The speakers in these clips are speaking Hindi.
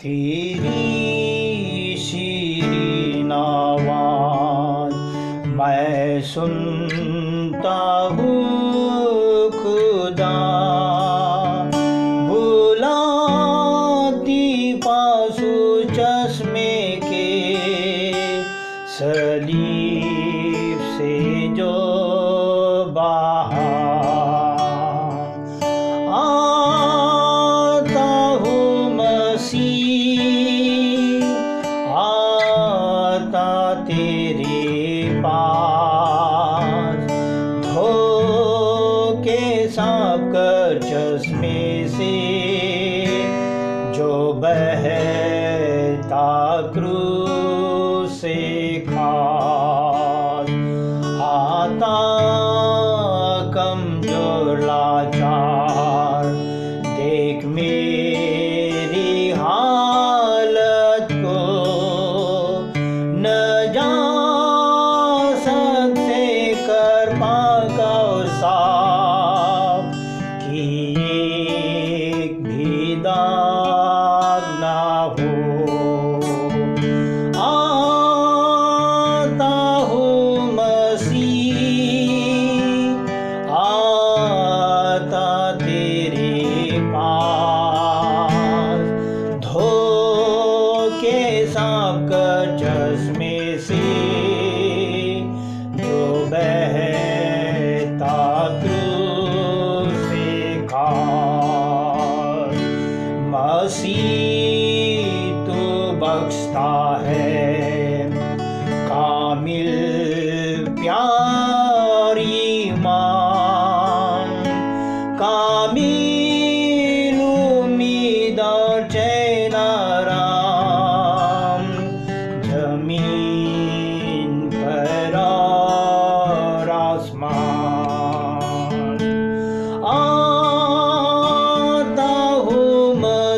तेरी शीरीन आवाज़ मैं सुनता हूँ खुदा। चश्मे के से जो आता तेरे पास। धो के साफ़ कर चश्मे से जो बहता क्रूस से खास। आता कमज़ोर लाचार चश्मे से जो बहता से खास मसीह तो बख्शता है।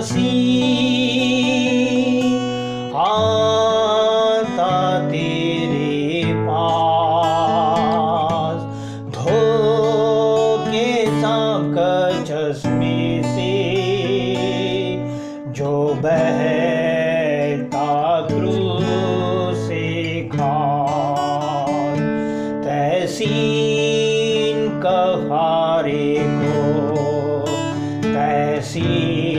मसीह आता तेरे पास धो के साफ़ चश्मे से जो बहता क्रूस से खास, तहसीन कहारे को, तहसीन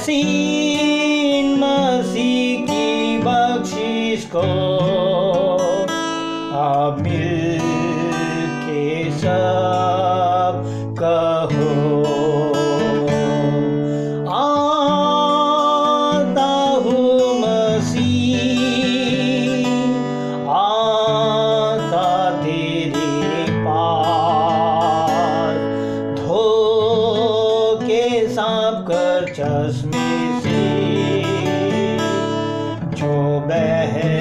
तहसीन मसीह की बख्शिश को अब मिल Cosmic Joe Bear.